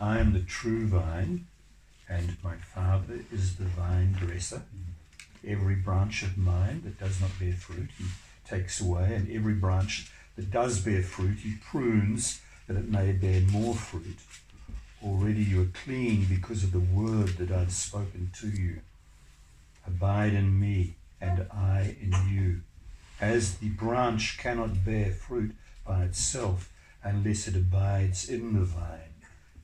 I am the true vine, and my Father is the vine dresser. Every branch of mine that does not bear fruit, he takes away, and every branch that does bear fruit, he prunes that it may bear more fruit. Already you are clean because of the word that I've spoken to you. Abide in me, and I in you. As the branch cannot bear fruit by itself unless it abides in the vine,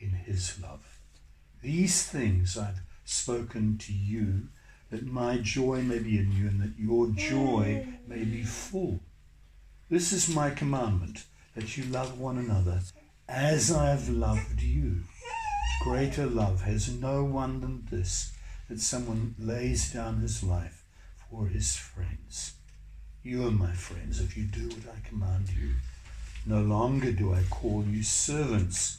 in his love. These things I've spoken to you, that my joy may be in you and that your joy may be full. This is my commandment, that you love one another as I have loved you. Greater love has no one than this, that someone lays down his life for his friends. You are my friends if you do what I command you. No longer do I call you servants,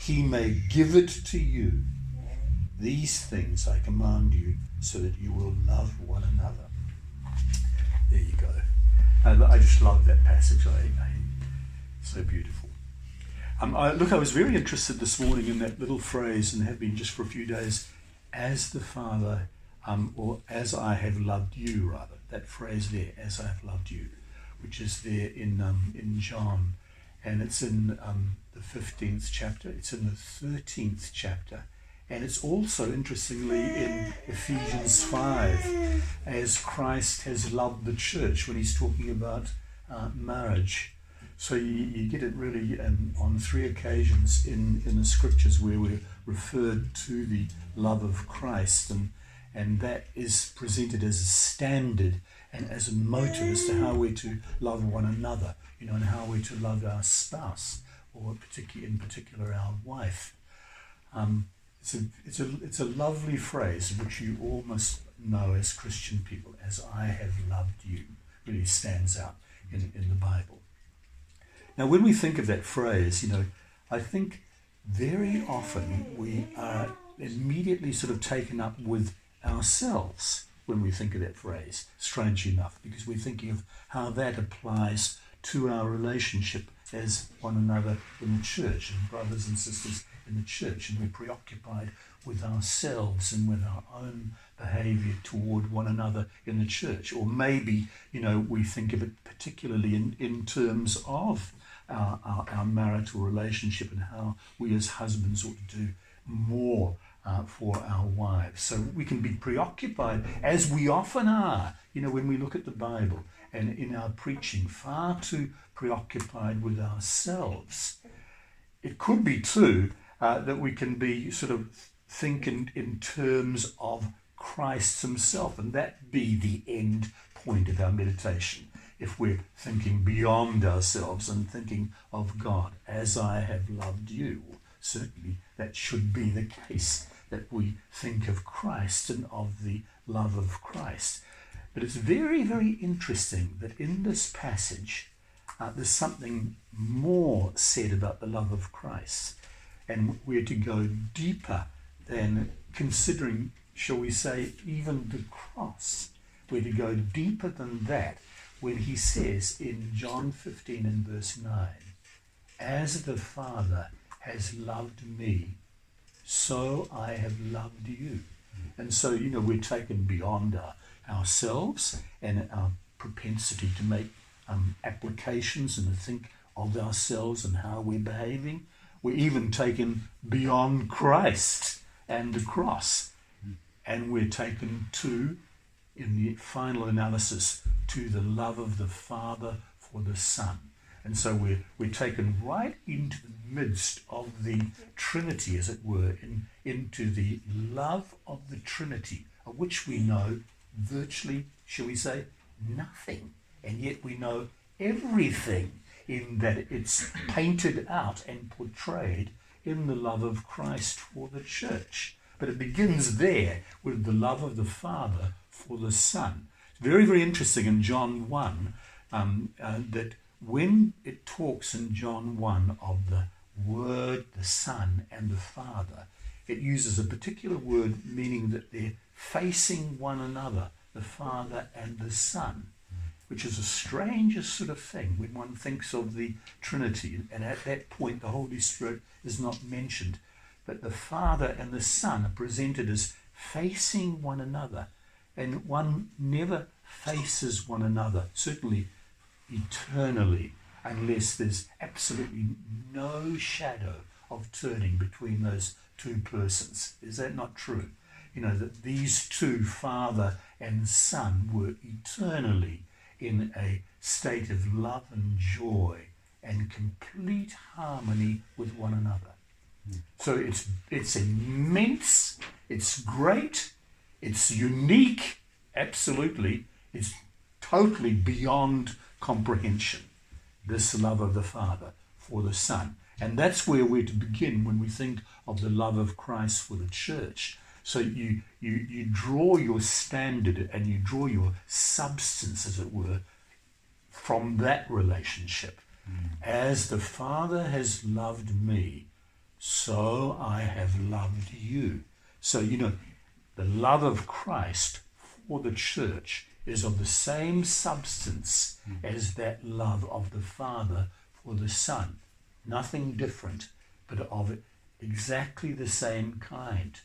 he may give it to you. These things I command you, so that you will love one another. There you go. I, just love that passage. I, I, so beautiful. Um, I, look, I was very interested this morning in that little phrase, and have been just for a few days, as the Father, um, or as I have loved you, rather. That phrase there, as I have loved you, which is there in, um, in John, and it's in um, the 15th chapter, it's in the 13th chapter, and it's also, interestingly, in Ephesians 5, as Christ has loved the church when he's talking about uh, marriage. So you, you get it really um, on three occasions in, in the scriptures where we're referred to the love of Christ, and, and that is presented as a standard and as a motive as to how we're to love one another, you know, and how we're to love our spouse, or particularly in particular our wife. Um, it's a, it's, a, it's a lovely phrase which you all must know as Christian people, as I have loved you, really stands out in, in the Bible. Now, when we think of that phrase, you know, I think very often we are immediately sort of taken up with ourselves when we think of that phrase, strangely enough, because we're thinking of how that applies to our relationship as one another in the church and brothers and sisters in the church. And we're preoccupied with ourselves and with our own behavior toward one another in the church. Or maybe, you know, we think of it particularly in, in terms of our, our, our marital relationship and how we as husbands ought to do more uh, for our wives. So we can be preoccupied, as we often are, you know, when we look at the Bible and in our preaching, far too preoccupied with ourselves. It could be, too, uh, that we can be sort of thinking in terms of Christ Himself, and that be the end point of our meditation if we're thinking beyond ourselves and thinking of God, as I have loved you. Certainly, that should be the case, that we think of Christ and of the love of Christ. But it's very, very interesting that in this passage, uh, there's something more said about the love of Christ. And we're to go deeper than considering, shall we say, even the cross. We're to go deeper than that when he says in John 15 and verse 9, As the Father has loved me, so I have loved you. And so, you know, we're taken beyond our, ourselves and our propensity to make um, applications and to think of ourselves and how we're behaving. We're even taken beyond Christ and the cross. And we're taken to, in the final analysis, to the love of the Father for the Son. And so we're, we're taken right into the midst of the Trinity, as it were, in, into the love of the Trinity, of which we know virtually, shall we say, nothing. And yet we know everything in that it's painted out and portrayed in the love of Christ for the church. But it begins there with the love of the Father for the Son. It's very, very interesting in John 1 um, uh, that when it talks in John 1 of the Word, the Son, and the Father, it uses a particular word meaning that they're facing one another, the Father and the Son which is a strangest sort of thing when one thinks of the Trinity. And at that point, the Holy Spirit is not mentioned. But the Father and the Son are presented as facing one another. And one never faces one another, certainly eternally, unless there's absolutely no shadow of turning between those two persons. Is that not true? You know, that these two, Father and Son, were eternally in a state of love and joy and complete harmony with one another. So it's it's immense, it's great, it's unique, absolutely, it's totally beyond comprehension. This love of the Father for the Son. And that's where we're to begin when we think of the love of Christ for the church. So you, you, you draw your standard and you draw your substance, as it were, from that relationship. Mm. As the Father has loved me, so I have loved you. So, you know, the love of Christ for the church is of the same substance mm. as that love of the Father for the Son. Nothing different, but of exactly the same kind.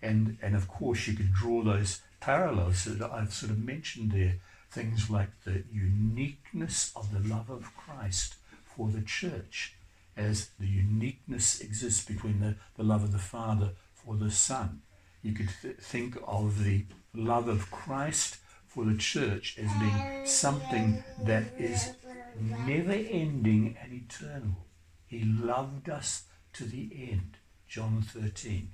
And, and of course, you could draw those parallels that I've sort of mentioned there. Things like the uniqueness of the love of Christ for the church, as the uniqueness exists between the, the love of the Father for the Son. You could th- think of the love of Christ for the church as being something that is never ending and eternal. He loved us to the end. John 13.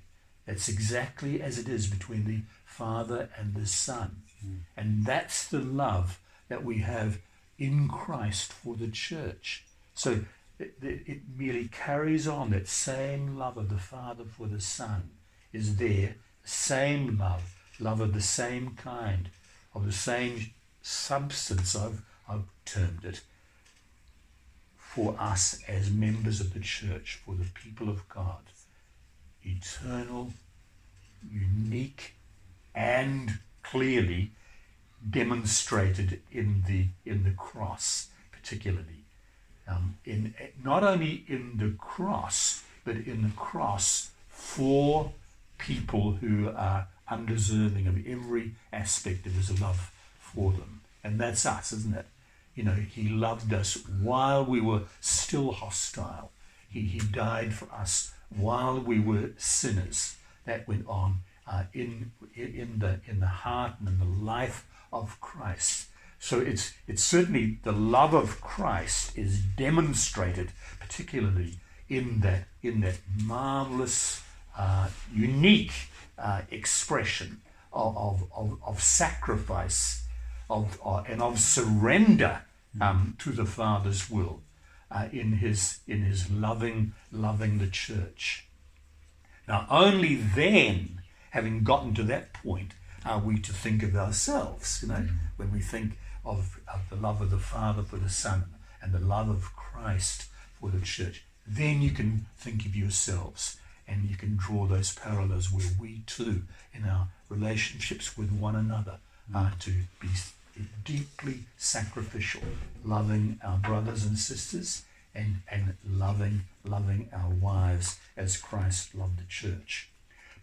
That's exactly as it is between the Father and the Son. Mm. And that's the love that we have in Christ for the church. So it, it, merely carries on that same love of the Father for the Son is there, same love, love of the same kind, of the same substance, I've, I've termed it, for us as members of the church, for the people of God eternal, unique, and clearly demonstrated in the in the cross, particularly. Um, in not only in the cross, but in the cross for people who are undeserving of every aspect of his love for them. And that's us, isn't it? You know, he loved us while we were still hostile. He, he died for us while we were sinners. That went on uh, in, in, the, in the heart and in the life of Christ. So it's, it's certainly the love of Christ is demonstrated, particularly in that, in that marvelous, uh, unique uh, expression of, of, of, of, sacrifice of, uh, and of surrender um, to the Father's will uh, in his in his loving loving the church. Now, only then, having gotten to that point, are we to think of ourselves. You know, mm. when we think of, of the love of the Father for the Son and the love of Christ for the church, then you can think of yourselves And you can draw those parallels where we too, in our relationships with one another, are to be deeply sacrificial, loving our brothers and sisters and, and loving, loving our wives as Christ loved the church.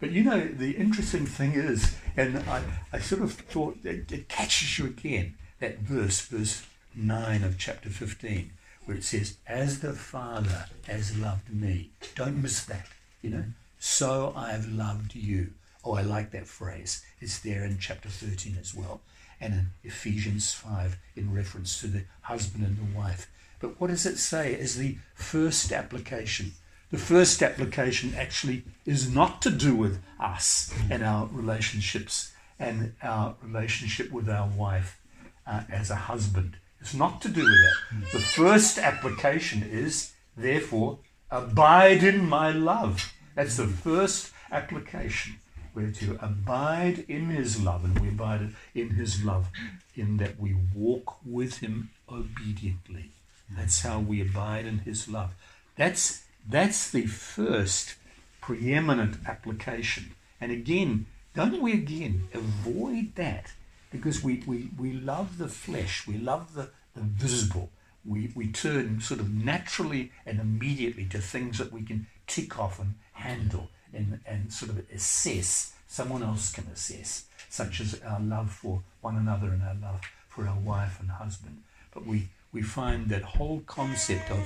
But you know, the interesting thing is, and I, I sort of thought it, it catches you again, that verse, verse 9 of chapter 15, where it says, As the Father has loved me. Don't miss that, you know. So I have loved you. Oh, I like that phrase. It's there in chapter 13 as well. And in Ephesians 5, in reference to the husband and the wife. But what does it say as the first application? The first application actually is not to do with us and our relationships and our relationship with our wife uh, as a husband. It's not to do with that. The first application is, therefore, abide in my love. That's the first application. We're to abide in his love, and we abide in his love in that we walk with him obediently. That's how we abide in his love. That's, that's the first preeminent application. And again, don't we again avoid that because we, we, we love the flesh, we love the, the visible. We, we turn sort of naturally and immediately to things that we can tick off and handle and, and sort of assess. Someone else can assess, such as our love for one another and our love for our wife and husband. But we, we find that whole concept of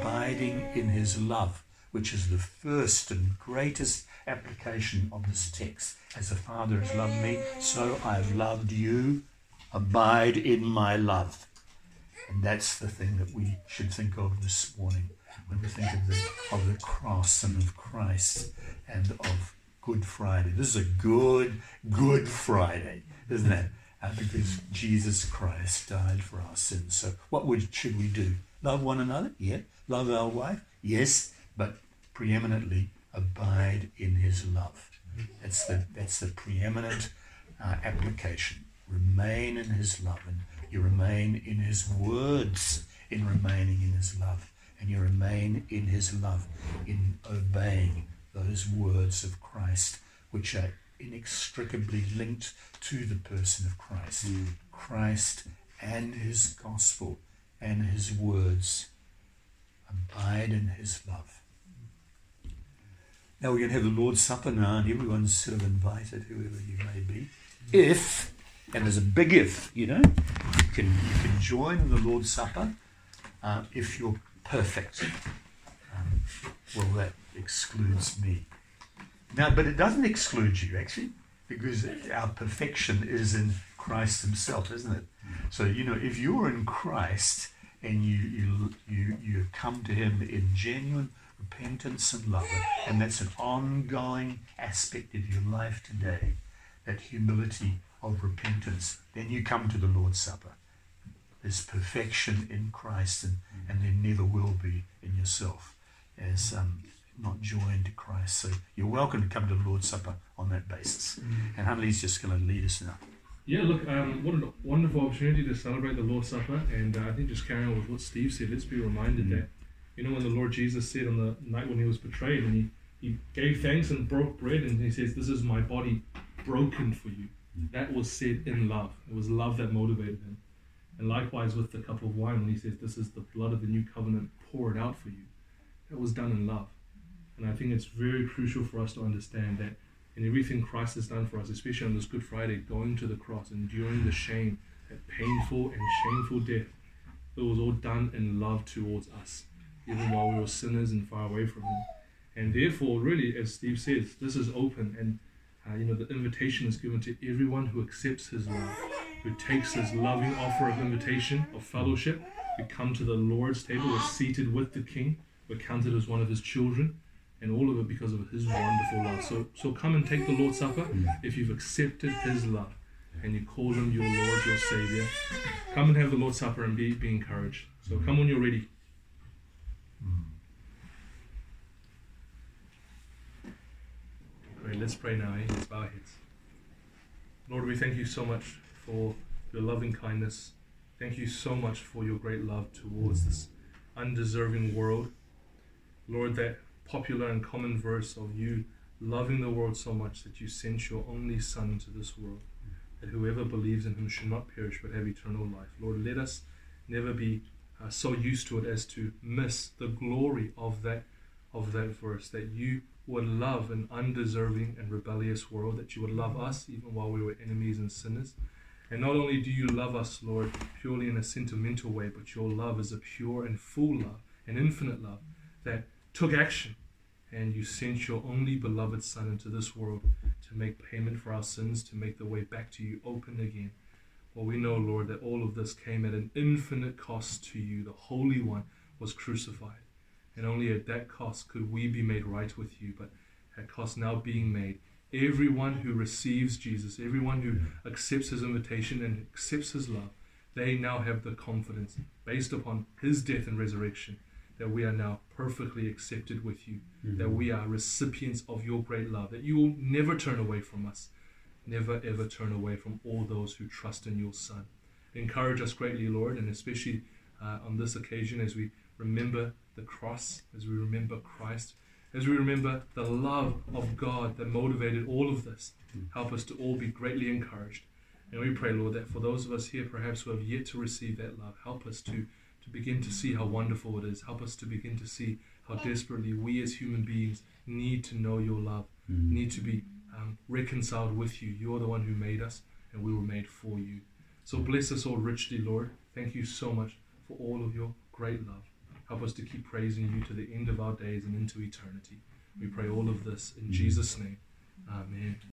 abiding in his love, which is the first and greatest application of this text. As the Father has loved me, so I have loved you. Abide in my love. And that's the thing that we should think of this morning when we think of the, of the cross and of Christ and of Good Friday. This is a good, good Friday, isn't it? Uh, because Jesus Christ died for our sins. So, what would, should we do? Love one another? Yeah. Love our wife? Yes. But preeminently, abide in his love. That's the, that's the preeminent uh, application. Remain in his love, and you remain in his words in remaining in his love, and you remain in his love in obeying those words of Christ, which are inextricably linked to the person of Christ. Mm. Christ and his gospel and his words abide in his love. Now we're going to have the Lord's Supper now, and everyone's sort of invited, whoever you may be. If, and there's a big if, you know, you can, you can join in the Lord's Supper uh, if you're perfect. Um, well, that excludes me. Now, but it doesn't exclude you, actually, because our perfection is in Christ Himself, isn't it? So, you know, if you're in Christ and you, you, you, you come to Him in genuine repentance and love, and that's an ongoing aspect of your life today, that humility of repentance, then you come to the Lord's Supper. There's perfection in Christ, and, and there never will be in yourself as um, not joined to Christ. So you're welcome to come to the Lord's Supper on that basis. Mm-hmm. And Huntley's just going to lead us now. Yeah, look, um, what a wonderful opportunity to celebrate the Lord's Supper. And uh, I think just carrying on with what Steve said, let's be reminded mm-hmm. that you know, when the Lord Jesus said on the night when he was betrayed and he, he gave thanks and broke bread and he says, This is my body broken for you. That was said in love. It was love that motivated him. And likewise with the cup of wine when he says, This is the blood of the new covenant poured out for you. That was done in love. And I think it's very crucial for us to understand that in everything Christ has done for us, especially on this Good Friday, going to the cross, enduring the shame, that painful and shameful death, it was all done in love towards us even while we were sinners and far away from Him. And therefore, really, as Steve says, this is open, and uh, you know the invitation is given to everyone who accepts His love, who takes His loving offer of invitation of fellowship. We come to the Lord's table, we're seated with the King, we're counted as one of His children, and all of it because of His wonderful love. So, so come and take the Lord's Supper if you've accepted His love and you call Him your Lord, your Savior. Come and have the Lord's Supper and be, be encouraged. So come when you're ready. Great, let's pray now. Eh? Let's bow our heads. Lord, we thank you so much for your loving kindness. Thank you so much for your great love towards this undeserving world. Lord, that popular and common verse of you loving the world so much that you sent your only Son into this world, that whoever believes in him should not perish but have eternal life. Lord, let us never be uh, so used to it as to miss the glory of that of that verse that you would love an undeserving and rebellious world, that you would love us even while we were enemies and sinners. And not only do you love us, Lord, purely in a sentimental way, but your love is a pure and full love, an infinite love that took action. And you sent your only beloved Son into this world to make payment for our sins, to make the way back to you open again. Well, we know, Lord, that all of this came at an infinite cost to you. The Holy One was crucified. And only at that cost could we be made right with you. But at cost now being made, everyone who receives Jesus, everyone who accepts his invitation and accepts his love, they now have the confidence, based upon his death and resurrection, that we are now perfectly accepted with you, mm-hmm. that we are recipients of your great love, that you will never turn away from us, never ever turn away from all those who trust in your Son. Encourage us greatly, Lord, and especially uh, on this occasion as we remember the cross, as we remember Christ, as we remember the love of God that motivated all of this. Help us to all be greatly encouraged. And we pray, Lord, that for those of us here perhaps who have yet to receive that love, help us to, to begin to see how wonderful it is. Help us to begin to see how desperately we as human beings need to know your love, mm-hmm. need to be um, reconciled with you. You're the one who made us, and we were made for you. So bless us all richly, Lord. Thank you so much for all of your great love. Help us to keep praising you to the end of our days and into eternity. We pray all of this in Jesus' name. Amen.